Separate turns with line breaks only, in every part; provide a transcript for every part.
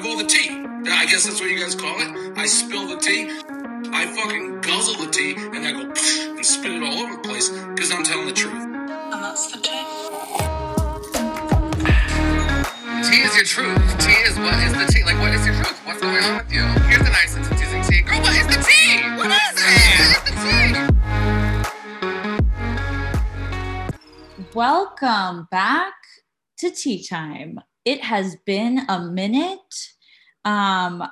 have all the tea. I guess that's what you guys call it. I spill the tea. I fucking guzzle the tea and I go and spit it all over the place because I'm telling the truth.
And that's the tea.
Tea is your truth. Tea is what is the tea? Like, what is your truth? What's going on with you? Here's the nice and teasing tea. Girl, what is the tea? What is it? What is the tea?
Welcome back to Tea Time. It has been a minute. Um,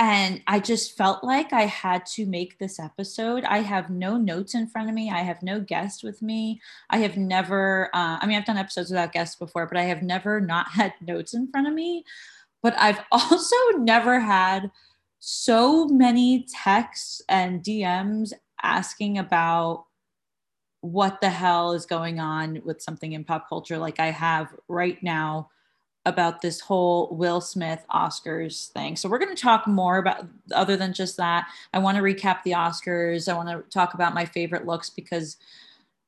and I just felt like I had to make this episode. I have no notes in front of me. I have no guest with me. I have never, uh, I mean, I've done episodes without guests before, but I have never not had notes in front of me. But I've also never had so many texts and DMs asking about what the hell is going on with something in pop culture like I have right now about this whole Will Smith Oscars thing. So we're going to talk more about other than just that. I want to recap the Oscars. I want to talk about my favorite looks because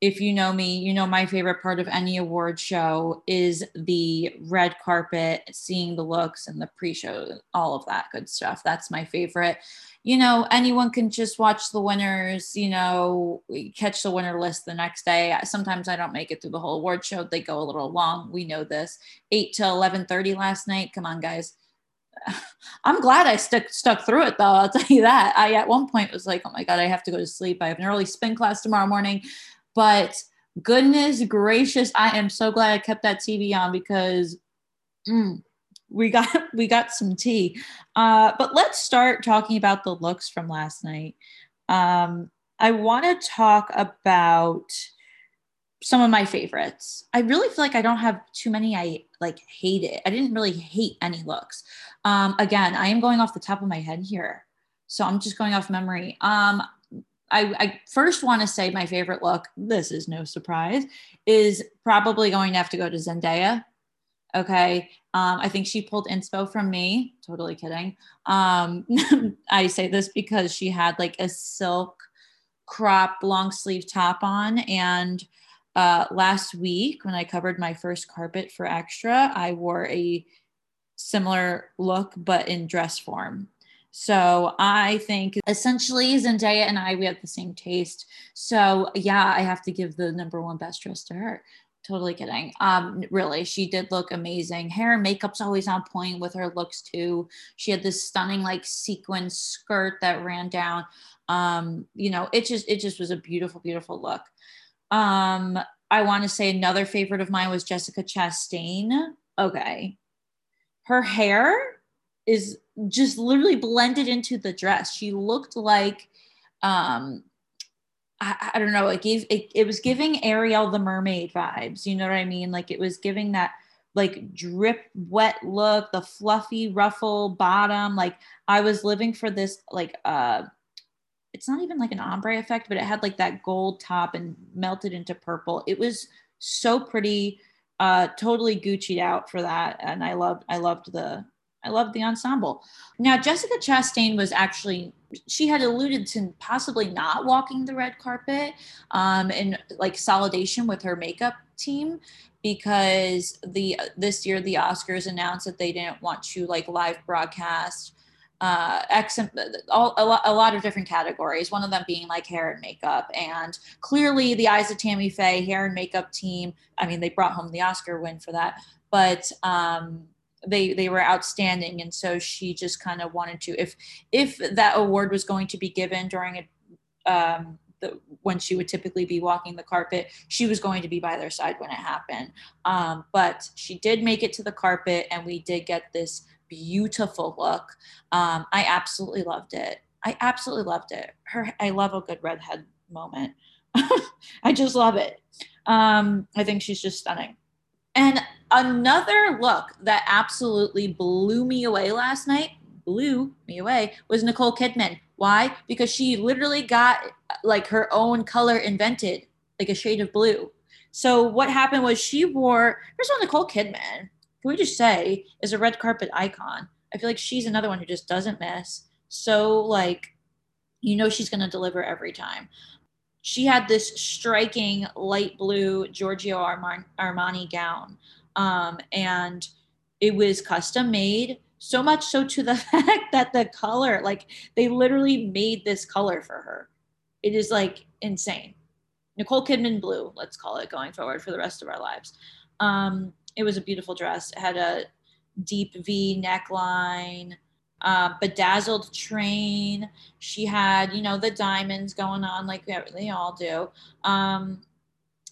if you know me, you know my favorite part of any award show is the red carpet, seeing the looks and the pre-show, all of that good stuff. That's my favorite you know, anyone can just watch the winners, you know, catch the winner list the next day. Sometimes I don't make it through the whole award show. They go a little long. We know this. 8 to 11:30 last night. Come on, guys. I'm glad I stuck stuck through it though. I'll tell you that. I at one point was like, "Oh my god, I have to go to sleep. I have an early spin class tomorrow morning." But goodness gracious, I am so glad I kept that TV on because mm, we got we got some tea. Uh, but let's start talking about the looks from last night. Um, I want to talk about some of my favorites. I really feel like I don't have too many I like hate it. I didn't really hate any looks. Um, again, I am going off the top of my head here. So I'm just going off memory. Um, I, I first want to say my favorite look, this is no surprise, is probably going to have to go to Zendaya. Okay. Um, I think she pulled inspo from me. Totally kidding. Um, I say this because she had like a silk crop long sleeve top on. And uh, last week, when I covered my first carpet for extra, I wore a similar look, but in dress form. So I think essentially Zendaya and I, we have the same taste. So yeah, I have to give the number one best dress to her totally kidding. Um, really, she did look amazing. Hair and makeup's always on point with her looks too. She had this stunning like sequin skirt that ran down. Um, you know, it just it just was a beautiful, beautiful look. Um, I want to say another favorite of mine was Jessica Chastain. Okay. Her hair is just literally blended into the dress. She looked like um I, I, don't know, it gave it, it was giving Ariel the mermaid vibes. You know what I mean? Like it was giving that like drip wet look, the fluffy ruffle bottom. Like I was living for this like uh it's not even like an ombre effect, but it had like that gold top and melted into purple. It was so pretty, uh totally Gucci'd out for that. And I loved I loved the I loved the ensemble. Now, Jessica Chastain was actually, she had alluded to possibly not walking the red carpet um, in like solidation with her makeup team because the this year the Oscars announced that they didn't want to like live broadcast uh, X, all, a, lot, a lot of different categories, one of them being like hair and makeup. And clearly, the Eyes of Tammy Faye hair and makeup team, I mean, they brought home the Oscar win for that. But um, they they were outstanding and so she just kind of wanted to if if that award was going to be given during a um, the, when she would typically be walking the carpet, she was going to be by their side when it happened. Um, but she did make it to the carpet, and we did get this beautiful look. Um, I absolutely loved it. I absolutely loved it. Her, I love a good redhead moment. I just love it. Um, I think she's just stunning. And another look that absolutely blew me away last night, blew me away, was Nicole Kidman. Why? Because she literally got like her own color invented, like a shade of blue. So what happened was she wore, first of all, Nicole Kidman, can we just say, is a red carpet icon. I feel like she's another one who just doesn't miss. So like, you know she's going to deliver every time she had this striking light blue Giorgio Armani gown. Um, and it was custom made. So much so to the fact that the color, like they literally made this color for her. It is like insane. Nicole Kidman blue, let's call it going forward for the rest of our lives. Um, it was a beautiful dress. It had a deep V neckline, uh, bedazzled train. She had, you know, the diamonds going on like they all do. Um,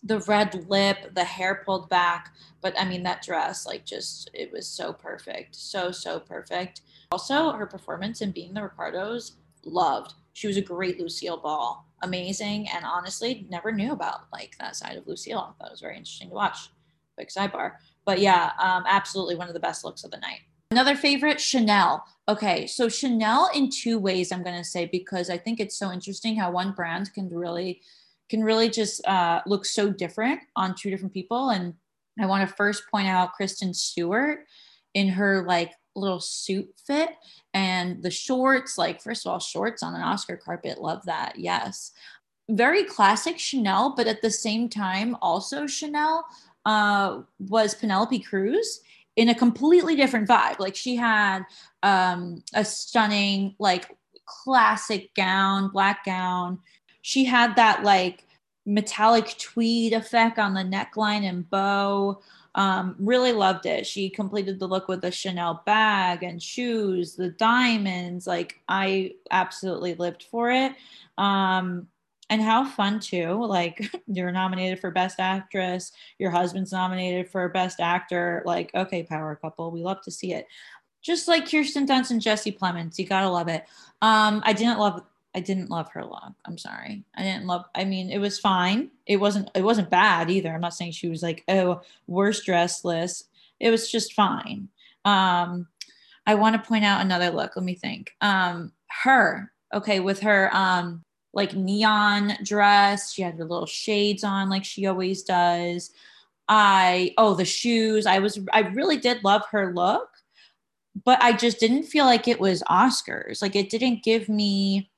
the red lip, the hair pulled back. But I mean, that dress, like, just, it was so perfect. So, so perfect. Also, her performance in Being the Ricardos, loved. She was a great Lucille Ball. Amazing. And honestly, never knew about like that side of Lucille. That was very interesting to watch. Quick sidebar. But yeah, um, absolutely one of the best looks of the night. Another favorite, Chanel. Okay, so Chanel in two ways, I'm going to say, because I think it's so interesting how one brand can really can really just uh, look so different on two different people. And I want to first point out Kristen Stewart in her like little suit fit and the shorts. Like, first of all, shorts on an Oscar carpet, love that. Yes. Very classic Chanel, but at the same time, also Chanel uh, was Penelope Cruz in a completely different vibe. Like she had um, a stunning, like classic gown, black gown. She had that like metallic tweed effect on the neckline and bow. Um, really loved it. She completed the look with a Chanel bag and shoes, the diamonds. Like I absolutely lived for it. Um, and how fun too like you're nominated for best actress your husband's nominated for best actor like okay power couple we love to see it. Just like kirsten dunst and jesse plemons you gotta love it. Um i didn't love i didn't love her look i'm sorry. I didn't love i mean it was fine. It wasn't it wasn't bad either. I'm not saying she was like oh worst dress list. It was just fine. Um i want to point out another look let me think. Um her okay with her um like neon dress. She had her little shades on like she always does. I oh the shoes. I was I really did love her look, but I just didn't feel like it was Oscars. Like it didn't give me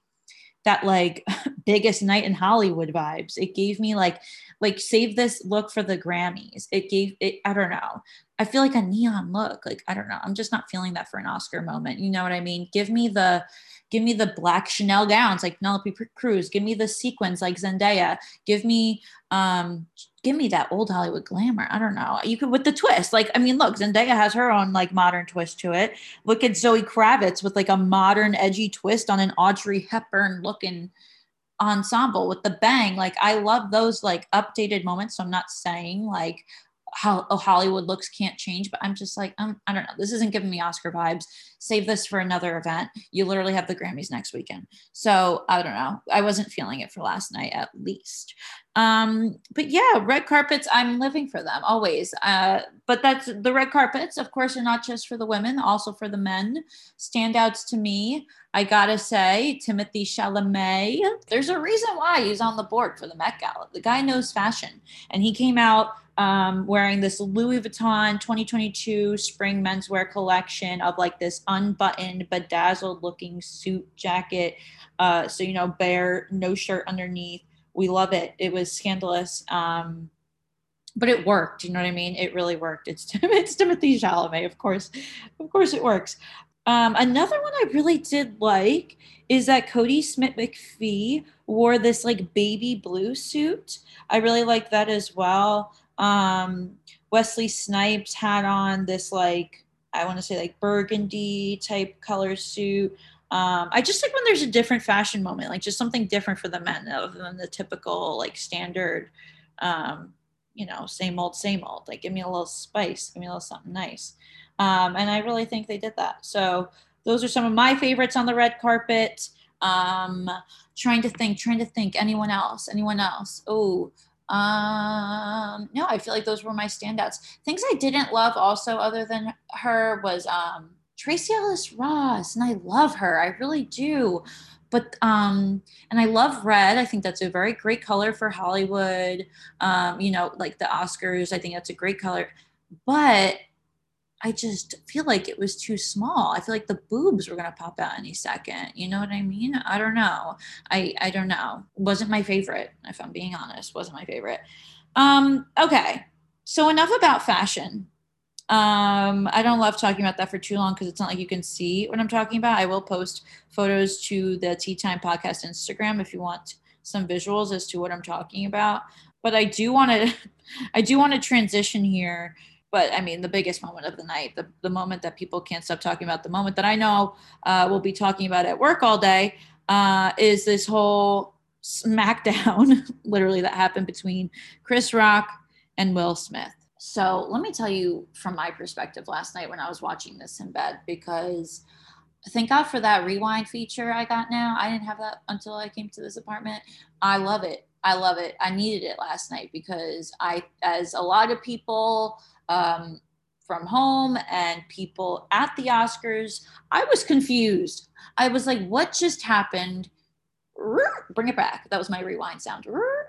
that like biggest night in Hollywood vibes. It gave me like like save this look for the Grammys. It gave it I don't know. I feel like a neon look. Like I don't know. I'm just not feeling that for an Oscar moment. You know what I mean? Give me the Give me the black Chanel gowns like Penelope Cruz. Give me the sequins like Zendaya. Give me um give me that old Hollywood glamour. I don't know. You could with the twist. Like, I mean, look, Zendaya has her own like modern twist to it. Look at Zoe Kravitz with like a modern edgy twist on an Audrey Hepburn looking ensemble with the bang. Like, I love those like updated moments. So I'm not saying like how oh, Hollywood looks can't change, but I'm just like, um, I don't know. This isn't giving me Oscar vibes. Save this for another event. You literally have the Grammys next weekend. So I don't know. I wasn't feeling it for last night at least. Um, but yeah, red carpets, I'm living for them always. Uh, but that's the red carpets, of course, are not just for the women, also for the men. Standouts to me, I gotta say, Timothée Chalamet. There's a reason why he's on the board for the Met Gala. The guy knows fashion, and he came out um, wearing this Louis Vuitton 2022 spring menswear collection of like this unbuttoned, bedazzled looking suit jacket. Uh, so, you know, bare, no shirt underneath. We love it. It was scandalous. Um, but it worked. You know what I mean? It really worked. It's, it's Timothée Chalamet, of course. Of course it works. Um, another one I really did like is that Kodi Smith McPhee wore this like baby blue suit. I really like that as well. Um, Wesley Snipes had on this like I want to say like burgundy type color suit. Um, I just like when there's a different fashion moment, like just something different for the men other than the typical like standard, um, you know, same old, same old. Like give me a little spice, give me a little something nice. Um, and I really think they did that. So those are some of my favorites on the red carpet. Um, trying to think, trying to think. Anyone else? Anyone else? Oh, no, I feel like those were my standouts. Things I didn't love also other than her was um Tracee Ellis Ross, and I love her. I really do. But um, and I love red. I think that's a very great color for Hollywood. Um, you know, like the Oscars, I think that's a great color. But I just feel like it was too small. I feel like the boobs were gonna pop out any second. You know what I mean? I don't know. I I don't know. Wasn't my favorite, if I'm being honest. Wasn't my favorite. Um, okay. So enough about fashion. Um, I don't love talking about that for too long because it's not like you can see what I'm talking about. I will post photos to the Tea Time Podcast Instagram if you want some visuals as to what I'm talking about. But I do want to, I do want to transition here. But I mean, the biggest moment of the night, the, the moment that people can't stop talking about, the moment that I know uh, we'll be talking about at work all day, uh, is this whole smackdown, literally, that happened between Chris Rock and Will Smith. So let me tell you from my perspective last night when I was watching this in bed, because thank God for that rewind feature I got now. I didn't have that until I came to this apartment. I love it. I love it. I needed it last night because I, as a lot of people um, from home and people at the Oscars, I was confused. I was like, what just happened? Bring it back. That was my rewind sound.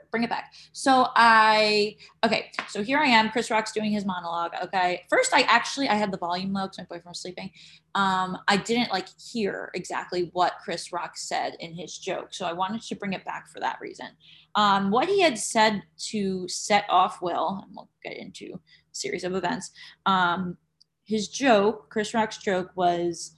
Bring it back. So I, okay, so here I am. Chris Rock's doing his monologue. Okay. First, I actually, I had the volume low because my boyfriend was sleeping. Um, I didn't like hear exactly what Chris Rock said in his joke. So I wanted to bring it back for that reason. Um, what he had said to set off Will, and we'll get into series of events. Um, his joke, Chris Rock's joke was,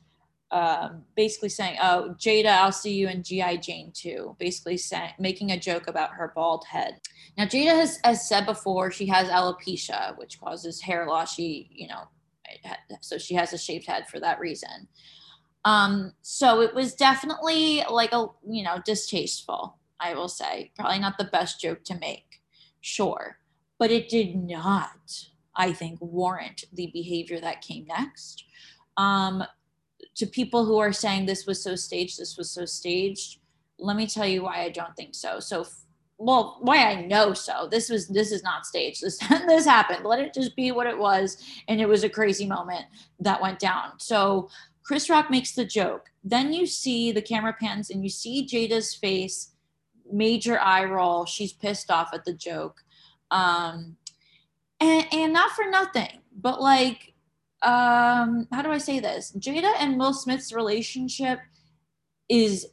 um, basically saying, "Oh, Jada, I'll see you in GI Jane too." Basically, saying, making a joke about her bald head. Now, Jada has, has said before she has alopecia, which causes hair loss. She, you know, so she has a shaved head for that reason. Um, so it was definitely like a, you know, distasteful. I will say, probably not the best joke to make, sure, but it did not, I think, warrant the behavior that came next. Um, to people who are saying this was so staged, this was so staged, let me tell you why I don't think so. So, well, why I know so. This was this is not staged. This this happened. Let it just be what it was, and it was a crazy moment that went down. So Chris Rock makes the joke. Then you see the camera pans and you see Jada's face, major eye roll. She's pissed off at the joke. Um, and, and not for nothing, but like um how do i say this jada and will smith's relationship is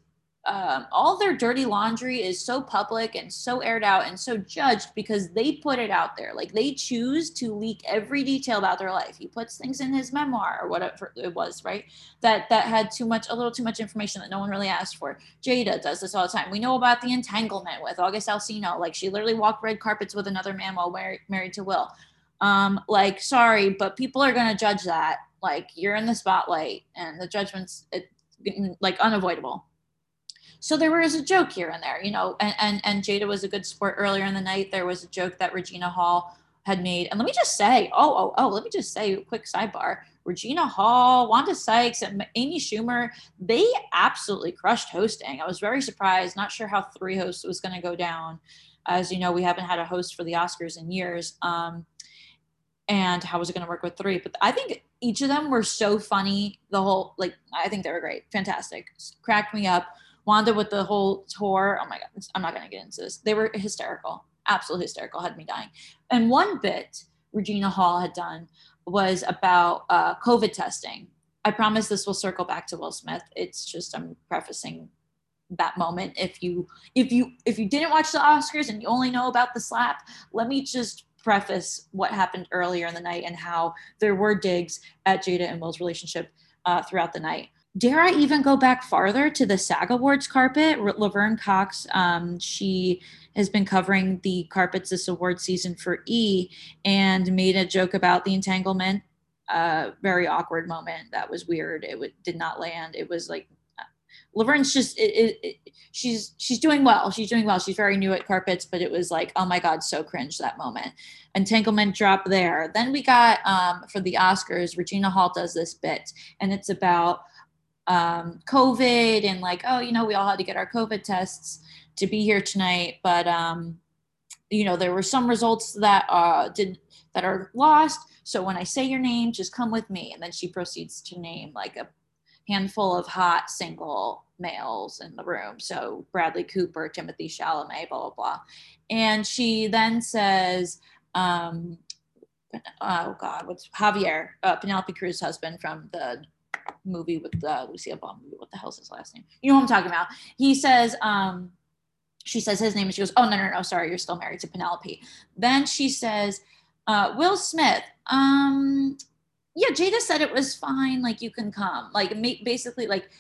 um, all their dirty laundry is so public and so aired out and so judged because they put it out there. Like they choose to leak every detail about their life. He puts things in his memoir or whatever it was, right? That that had too much, a little too much information that no one really asked for. Jada does this all the time. We know about the entanglement with August Alsina. Like she literally walked red carpets with another man while married, married to Will um, like sorry but people are going to judge that. Like you're in the spotlight and the judgment's it, like unavoidable. So there was a joke here and there you know and, and and jada was a good sport earlier in the night. There was a joke that regina hall had made. And let me just say oh oh oh let me just say quick sidebar. Regina hall wanda sykes and amy schumer they absolutely crushed hosting. I was very surprised. Not sure how three hosts was going to go down. As you know we haven't had a host for the oscars in years. Um, and how was it going to work with three? But i think each of them were so funny the whole like i think they were great fantastic. Cracked me up. Wanda with the whole tour oh my god i'm not going to get into this. They were hysterical absolutely hysterical had me dying. And one bit regina hall had done was about uh, covid testing. I promise this will circle back to will smith. It's just i'm prefacing that moment. If you if you if you didn't watch the oscars and you only know about the slap let me just preface what happened earlier in the night and how there were digs at Jada and Will's relationship uh, throughout the night. Dare I even go back farther to the SAG Awards carpet? Laverne Cox, um, she has been covering the carpets this award season for E and made a joke about the entanglement. Uh, very awkward moment. That was weird. It w- did not land. It was like Laverne's just it, it, it, she's she's doing well. She's doing well. She's very new at carpets, but it was like, oh my god, so cringe that moment. Entanglement drop there. Then we got um, for the Oscars, Regina Hall does this bit, and it's about um, COVID and like, oh, you know, we all had to get our COVID tests to be here tonight, but um, you know, there were some results that uh, did that are lost. So when I say your name, just come with me. And then she proceeds to name like a handful of hot single males in the room. So Bradley Cooper, Timothée Chalamet, blah, blah, blah. And she then says, um, oh God, what's Javier, uh, Penelope Cruz's husband from the movie with uh, Lucille Ball movie. What the hell's his last name? You know what I'm talking about. He says, um, she says his name and she goes, oh, no, no, no, sorry, you're still married to Penelope. Then she says, uh, Will Smith, um, yeah, Jada said it was fine. Like you can come. Like basically, like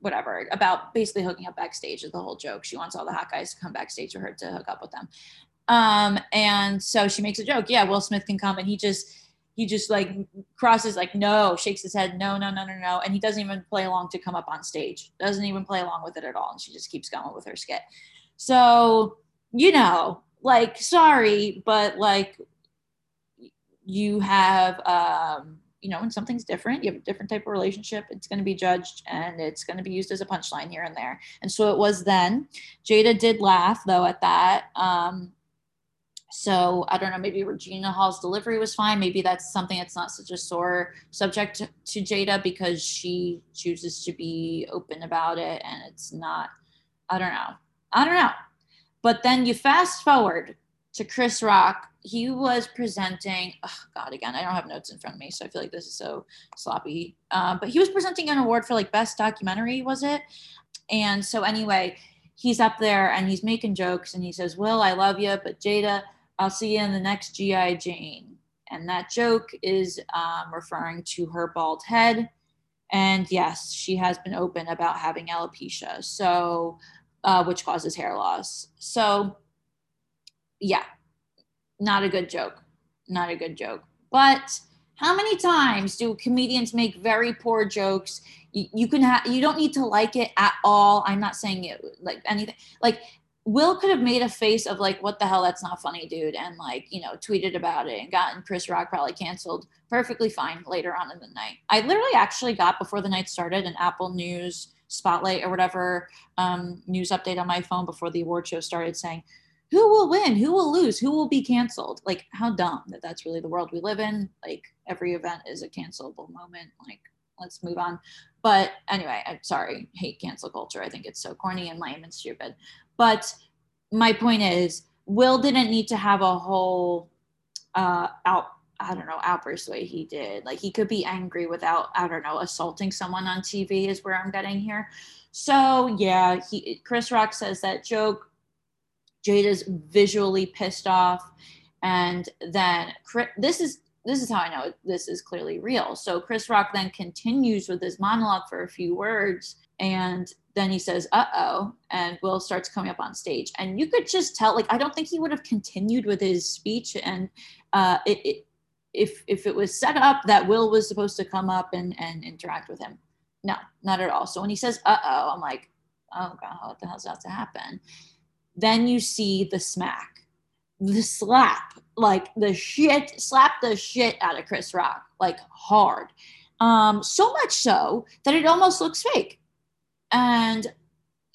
whatever about basically hooking up backstage is the whole joke. She wants all the hot guys to come backstage with her to hook up with them. Um, and so she makes a joke. Yeah, Will Smith can come, and he just he just like crosses like no, shakes his head, no, no, no, no, no, and he doesn't even play along to come up on stage. Doesn't even play along with it at all, and she just keeps going with her skit. So you know, like sorry, but like you have um you know when something's different you have a different type of relationship it's going to be judged and it's going to be used as a punchline here and there. And so it was then. Jada did laugh though at that um so i don't know maybe regina hall's delivery was fine. Maybe that's something that's not such a sore subject to, to jada because she chooses to be open about it and it's not i don't know. I don't know. But then you fast forward to chris rock he was presenting oh god again i don't have notes in front of me so i feel like this is so sloppy. Uh, but he was presenting an award for like best documentary was it? And so anyway he's up there and he's making jokes and he says will i love you but jada i'll see you in the next gi jane. And that joke is um, referring to her bald head. And yes she has been open about having alopecia so uh, which causes hair loss. So yeah not a good joke. Not a good joke. But how many times do comedians make very poor jokes? You, you can have you don't need to like it at all. I'm not saying it like anything. Like Will could have made a face of like, what the hell, that's not funny, dude, and like, you know, tweeted about it and gotten Chris Rock probably canceled perfectly fine later on in the night. I literally actually got before the night started an Apple News spotlight or whatever um, news update on my phone before the award show started saying, who will win? Who will lose? Who will be canceled? Like how dumb that that's really the world we live in. Like every event is a cancelable moment. Like let's move on. But anyway i'm sorry hate cancel culture. I think it's so corny and lame and stupid. But my point is will didn't need to have a whole uh out I don't know, outburst way he did. Like he could be angry without, I don't know, assaulting someone on TV is where I'm getting here. So yeah, he Chris Rock says that joke Jada's visually pissed off, and then this is this is how I know this is clearly real. So Chris Rock then continues with his monologue for a few words, and then he says, "Uh oh," and Will starts coming up on stage, and you could just tell. Like I don't think he would have continued with his speech, and uh, it, it if if it was set up that Will was supposed to come up and and interact with him. No, not at all. So when he says "uh oh," I'm like, "Oh god, what the hell's about to happen?" Then you see the smack, the slap, like the shit, slap the shit out of Chris Rock, like hard. Um, so much so that it almost looks fake and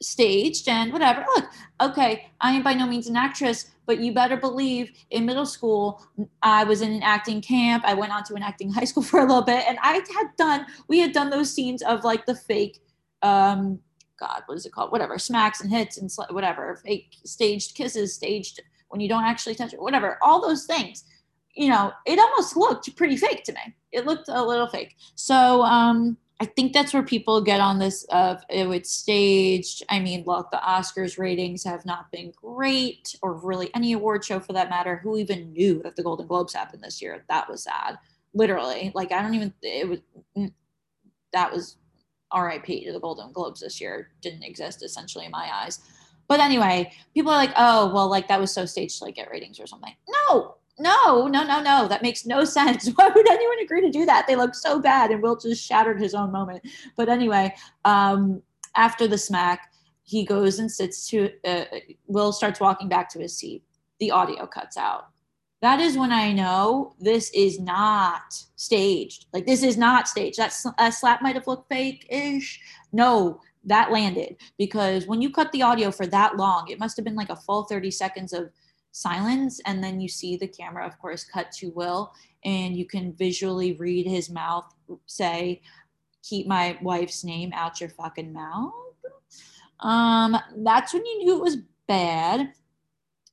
staged and whatever. Look, okay, I am by no means an actress, but you better believe in middle school, I was in an acting camp. I went on to an acting high school for a little bit, and I had done, we had done those scenes of like the fake um, God, what is it called? Whatever, smacks and hits and sl- whatever, fake staged kisses, staged when you don't actually touch it, whatever, all those things. You know, it almost looked pretty fake to me. It looked a little fake. So um, I think that's where people get on this of oh, it's staged. I mean, look, the Oscars ratings have not been great, or really any award show for that matter. Who even knew that the Golden Globes happened this year? That was sad. Literally, like I don't even. It was mm, that was RIP to the Golden Globes this year didn't exist essentially in my eyes. But anyway, people are like, oh, well, like that was so staged to like get ratings or something. No, no, no, no, no. That makes no sense. Why would anyone agree to do that? They look so bad, and Will just shattered his own moment. But anyway, um, after the smack, he goes and sits to. Uh, Will starts walking back to his seat. The audio cuts out that is when I know this is not staged. Like this is not staged. That, that slap might have looked fake-ish. No, that landed because when you cut the audio for that long, it must have been like a full 30 seconds of silence. And then you see the camera, of course, cut to Will, and you can visually read his mouth say, Keep my wife's name out your fucking mouth. Um, that's when you knew it was bad.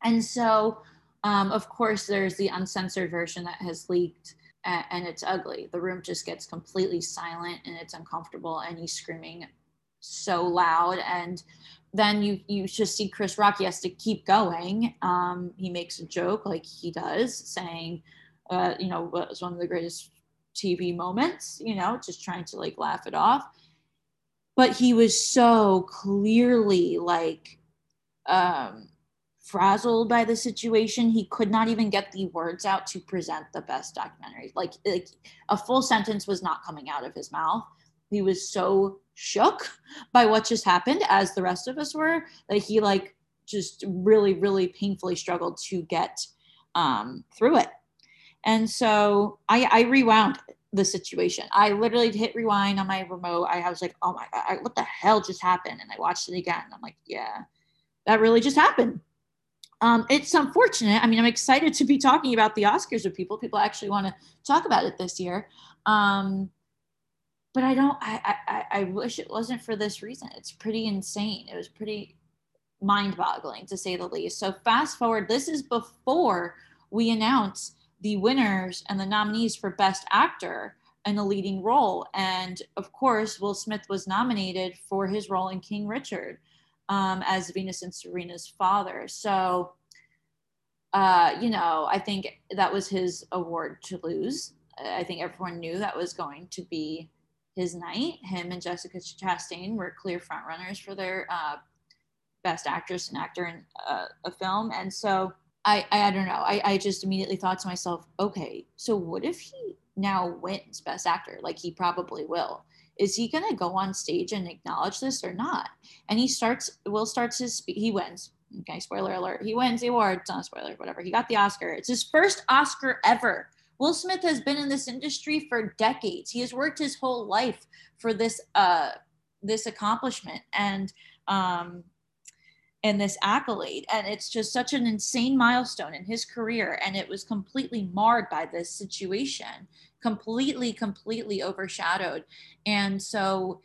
And so um, of course, there's the uncensored version that has leaked and, and it's ugly. The room just gets completely silent and it's uncomfortable and he's screaming so loud and then you you just see Chris Rock. He has to keep going. Um, he makes a joke like he does, saying, uh, "You know, it was one of the greatest TV moments, you know, just trying to like laugh it off. But he was so clearly like um, frazzled by the situation. He could not even get the words out to present the best documentary. Like, like a full sentence was not coming out of his mouth. He was so shook by what just happened, as the rest of us were, that he like just really, really painfully struggled to get um, through it. And so I, I rewound the situation. I literally hit rewind on my remote. I was like, oh my God, what the hell just happened? And I watched it again. I'm like, yeah, that really just happened. Um, it's unfortunate. I mean, I'm excited to be talking about the Oscars with people. People actually want to talk about it this year. Um, but I don't, I, I, I wish it wasn't for this reason. It's pretty insane. It was pretty mind boggling to say the least. So fast forward, this is before we announce the winners and the nominees for Best Actor in a leading role. And of course, Will Smith was nominated for his role in King Richard um, as Venus and Serena's father. So, uh, you know, I think that was his award to lose. I think everyone knew that was going to be his night. Him and Jessica Chastain were clear frontrunners for their uh, best actress and actor in uh, a film. And so, I, I, don't know. I, I just immediately thought to myself, okay, so what if he now wins Best Actor? Like he probably will. Is he going to go on stage and acknowledge this or not? And he starts, Will starts his, he wins. Okay, spoiler alert. He wins the award. It's not a spoiler, whatever. He got the Oscar. It's his first Oscar ever. Will Smith has been in this industry for decades. He has worked his whole life for this uh this accomplishment. And um and this accolade. And it's just such an insane milestone in his career. And it was completely marred by this situation, completely, completely overshadowed. And so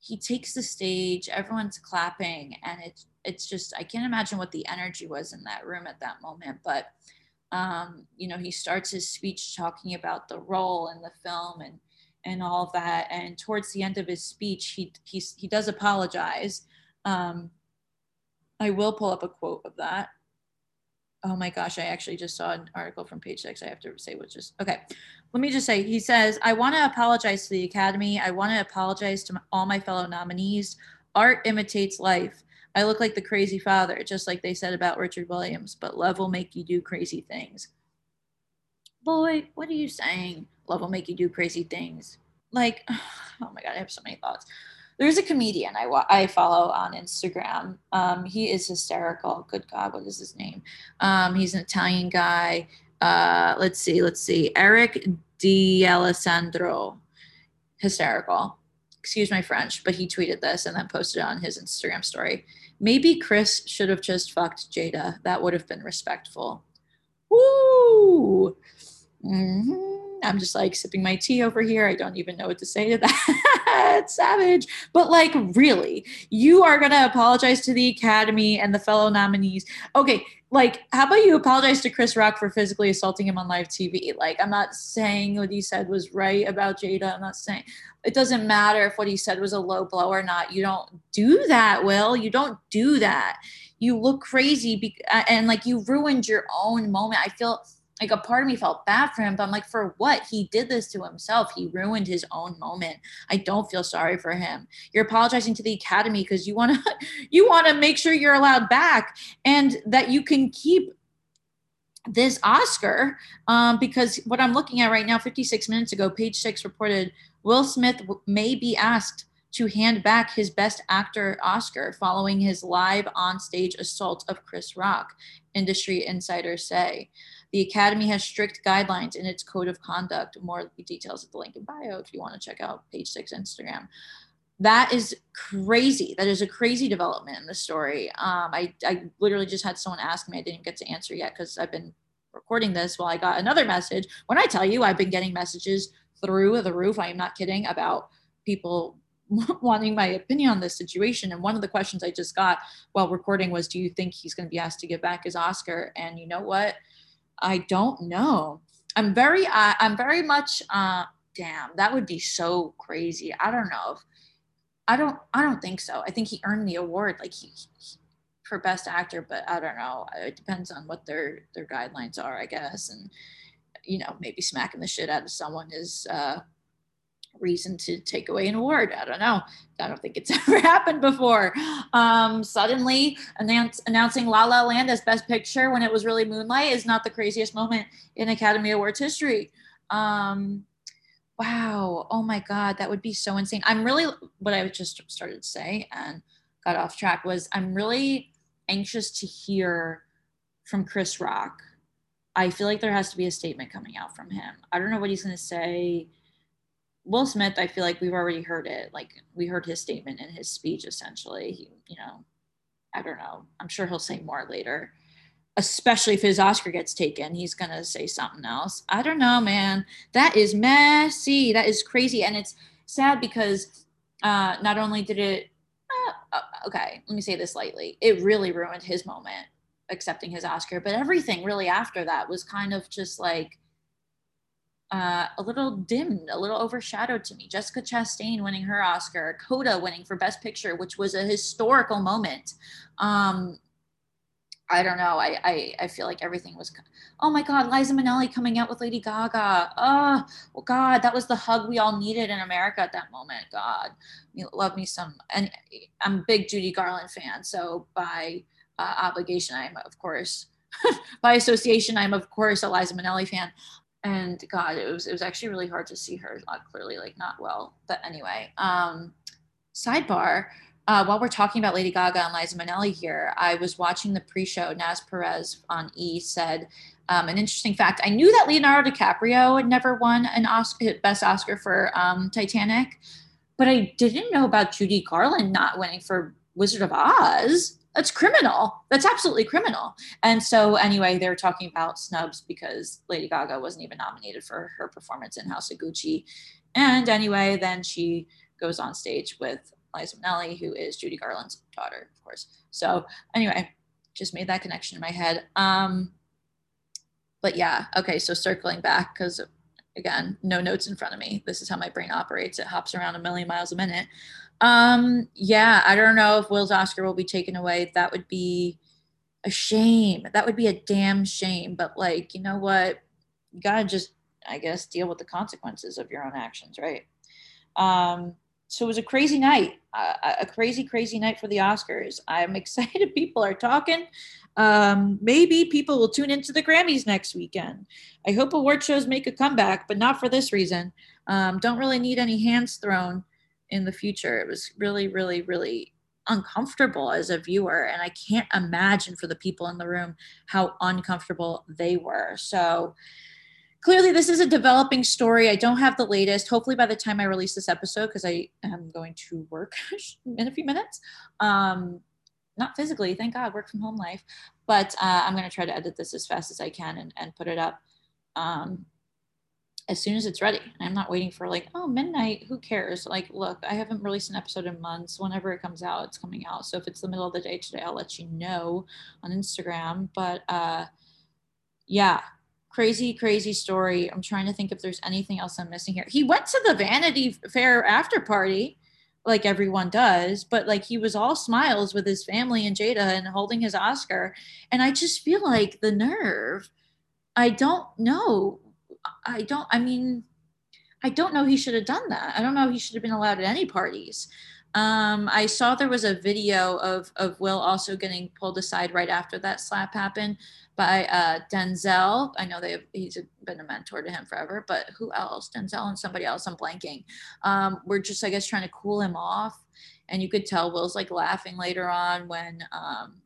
he takes the stage, everyone's clapping, and it's it's just I can't imagine what the energy was in that room at that moment. But um, you know, he starts his speech talking about the role in the film and and all that. And towards the end of his speech, he he, he does apologize. Um, I will pull up a quote of that. Oh my gosh, I actually just saw an article from page six. I have to say what's just okay. Let me just say, he says, I want to apologize to the Academy. I want to apologize to all my fellow nominees. Art imitates life. I look like the crazy father, just like they said about Richard Williams, but love will make you do crazy things. Boy, what are you saying? Love will make you do crazy things. Like, oh my God, I have so many thoughts there's a comedian I, I follow on Instagram. Um, he is hysterical. Good God, what is his name? Um, he's an Italian guy. Uh, let's see, let's see. Eric D'Alessandro. Hysterical. Excuse my French, but he tweeted this and then posted it on his Instagram story. Maybe Chris should have just fucked Jada. That would have been respectful. Woo! Mm-hmm. I'm just like sipping my tea over here. I don't even know what to say to that. It's savage. But like, really, you are going to apologize to the Academy and the fellow nominees. Okay, like, how about you apologize to Chris Rock for physically assaulting him on live TV? Like, I'm not saying what he said was right about Jada. I'm not saying it doesn't matter if what he said was a low blow or not. You don't do that, Will. You don't do that. You look crazy be- uh, and like you ruined your own moment. I feel like a part of me felt bad for him, but I'm like, for what? He did this to himself. He ruined his own moment. I don't feel sorry for him. You're apologizing to the academy because you want to you want to make sure you're allowed back and that you can keep this Oscar. Um, because what I'm looking at right now, 56 minutes ago, page six reported Will Smith may be asked to hand back his Best Actor Oscar following his live on stage assault of Chris Rock, industry insiders say. The Academy has strict guidelines in its code of conduct. More details at the link in bio if you want to check out page six Instagram. That is crazy. That is a crazy development in the story. Um, I, I literally just had someone ask me. I didn't get to answer yet because I've been recording this while I got another message. When I tell you I've been getting messages through the roof, I am not kidding about people wanting my opinion on this situation. And one of the questions I just got while recording was, Do you think he's going to be asked to give back his Oscar? And you know what? I don't know. I'm very, uh, I'm very much, uh, damn, that would be so crazy. I don't know. If, I don't, I don't think so. I think he earned the award like he, he, for best actor, but I don't know. It depends on what their their guidelines are, I guess. And you know, maybe smacking the shit out of someone is uh, reason to take away an award. I don't know. I don't think it's ever happened before. Um, suddenly announce, announcing La La Land as Best Picture when it was really Moonlight is not the craziest moment in Academy Awards history. Um, wow. Oh my God, that would be so insane. I'm really, what I just started to say and got off track was I'm really anxious to hear from Chris Rock. I feel like there has to be a statement coming out from him. I don't know what he's going to say Will Smith, I feel like we've already heard it. Like we heard his statement in his speech, essentially. He, you know, I don't know. I'm sure he'll say more later. Especially if his Oscar gets taken, he's gonna say something else. I don't know, man. That is messy. That is crazy, and it's sad because uh, not only did it. Uh, uh okay, let me say this lightly. It really ruined his moment accepting his Oscar, but everything really after that was kind of just like uh, a little dimmed, a little overshadowed to me. Jessica Chastain winning her Oscar, Coda winning for Best Picture, which was a historical moment. Um, I don't know. I, I, I feel like everything was. Oh my God, Liza Minnelli coming out with Lady Gaga. Oh, well, God, that was the hug we all needed in America at that moment. God, you love me some. And I'm a big Judy Garland fan, so by uh, obligation, I'm of course. by association, I'm of course a Liza Minnelli fan and God, it was it was actually really hard to see her uh, clearly like not well. But anyway, um, sidebar. Uh, while we're talking about Lady Gaga and Liza Minnelli here, I was watching the pre-show. Naz Perez on E said um, an interesting fact. I knew that Leonardo DiCaprio had never won an Oscar, Best Oscar for um, Titanic, but I didn't know about Judy Garland not winning for Wizard of Oz that's criminal. That's absolutely criminal. And so, anyway, they're talking about snubs because Lady Gaga wasn't even nominated for her performance in House of Gucci. And anyway, then she goes on stage with Liza Minnelli, who is Judy Garland's daughter, of course. So, anyway, just made that connection in my head. Um, but yeah, okay, so circling back, because again, no notes in front of me. This is how my brain operates. It hops around a million miles a minute. Um, yeah, I don't know if Will's Oscar will be taken away. That would be a shame. That would be a damn shame. But like, you know what? You gotta just, I guess, deal with the consequences of your own actions, right? Um, so it was a crazy night, a crazy, crazy night for the Oscars. I'm excited. People are talking. Um, maybe people will tune into the Grammys next weekend. I hope award shows make a comeback, but not for this reason. Um, don't really need any hands thrown in the future. It was really, really, really uncomfortable as a viewer. And I can't imagine for the people in the room how uncomfortable they were. So clearly, this is a developing story. I don't have the latest. Hopefully, by the time I release this episode, because I am going to work in a few minutes. Um, not physically, thank God, work from home life. But uh, I'm going to try to edit this as fast as I can and, and put it up. Um, as soon as it's ready. I'm not waiting for like, oh, midnight, who cares? Like, look, I haven't released an episode in months. Whenever it comes out, it's coming out. So if it's the middle of the day today, I'll let you know on Instagram. But uh yeah, crazy, crazy story. I'm trying to think if there's anything else I'm missing here. He went to the Vanity Fair after party like everyone does, but like he was all smiles with his family and Jada and holding his Oscar. And I just feel like the nerve. I don't know I don't, I mean, I don't know he should have done that. I don't know he should have been allowed at any parties. Um, I saw there was a video of, of Will also getting pulled aside right after that slap happened by uh, Denzel. I know they he's a, been a mentor to him forever, but who else? Denzel and somebody else. I'm blanking. Um, we're just, I guess, trying to cool him off. And you could tell Will's like laughing later on when, um,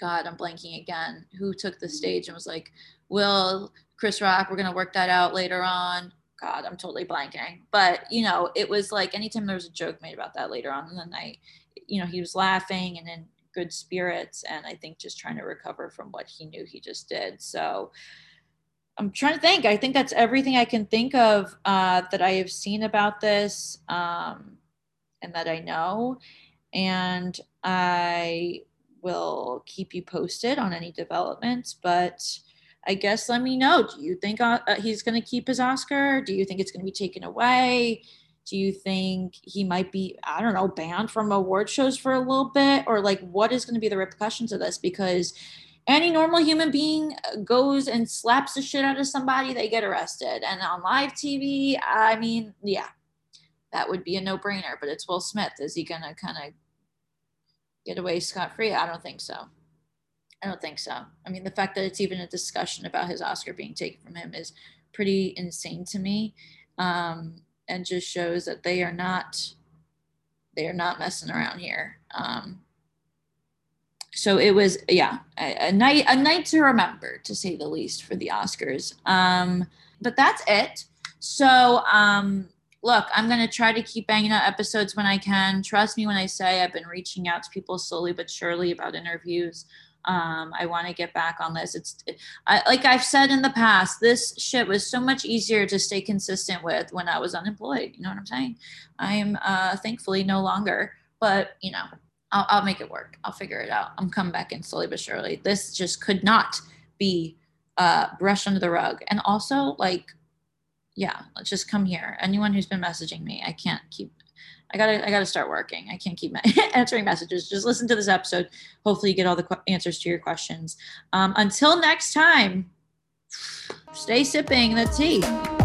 God, I'm blanking again. Who took the stage and was like, Will, Chris Rock, we're to work that out later on. God, I'm totally blanking. But, you know, it was like anytime there was a joke made about that later on in the night, you know, he was laughing and in good spirits. And I think just trying to recover from what he knew he just did. So I'm trying to think. I think that's everything I can think of uh, that I have seen about this um, and that I know. And I will keep you posted on any developments. But, I guess let me know. Do you think uh, uh he's going to keep his Oscar? Do you think it's going to be taken away? Do you think he might be, I don't know, banned from award shows for a little bit? Or like, what is going to be the repercussions of this? Because any normal human being goes and slaps the shit out of somebody, they get arrested. And on live TV, I mean, yeah, that would be a no brainer. But it's Will Smith. Is he going to kind of get away scot free? I don't think so. I don't think so. I mean, the fact that it's even a discussion about his Oscar being taken from him is pretty insane to me, um, and just shows that they are not they are not messing around here. Um, so it was yeah a, a, night a night to remember to say the least for the oscars um but that's it so um look i'm going to try to keep banging out episodes when i can trust me when i say i've been reaching out to people slowly but surely about interviews um, I want to get back on this. It's I, like I've said in the past, this shit was so much easier to stay consistent with when I was unemployed. You know what I'm saying? I am uh, thankfully no longer, but you know, I'll, I'll make it work. I'll figure it out. I'm coming back in slowly but surely. This just could not be uh, brushed under the rug. And also, like, yeah, let's just come here. Anyone who's been messaging me, I can't keep I gotta I gotta start working. I can't keep answering messages. Just listen to this episode. Hopefully, you get all the qu- answers to your questions. Um, until next time, stay sipping the tea.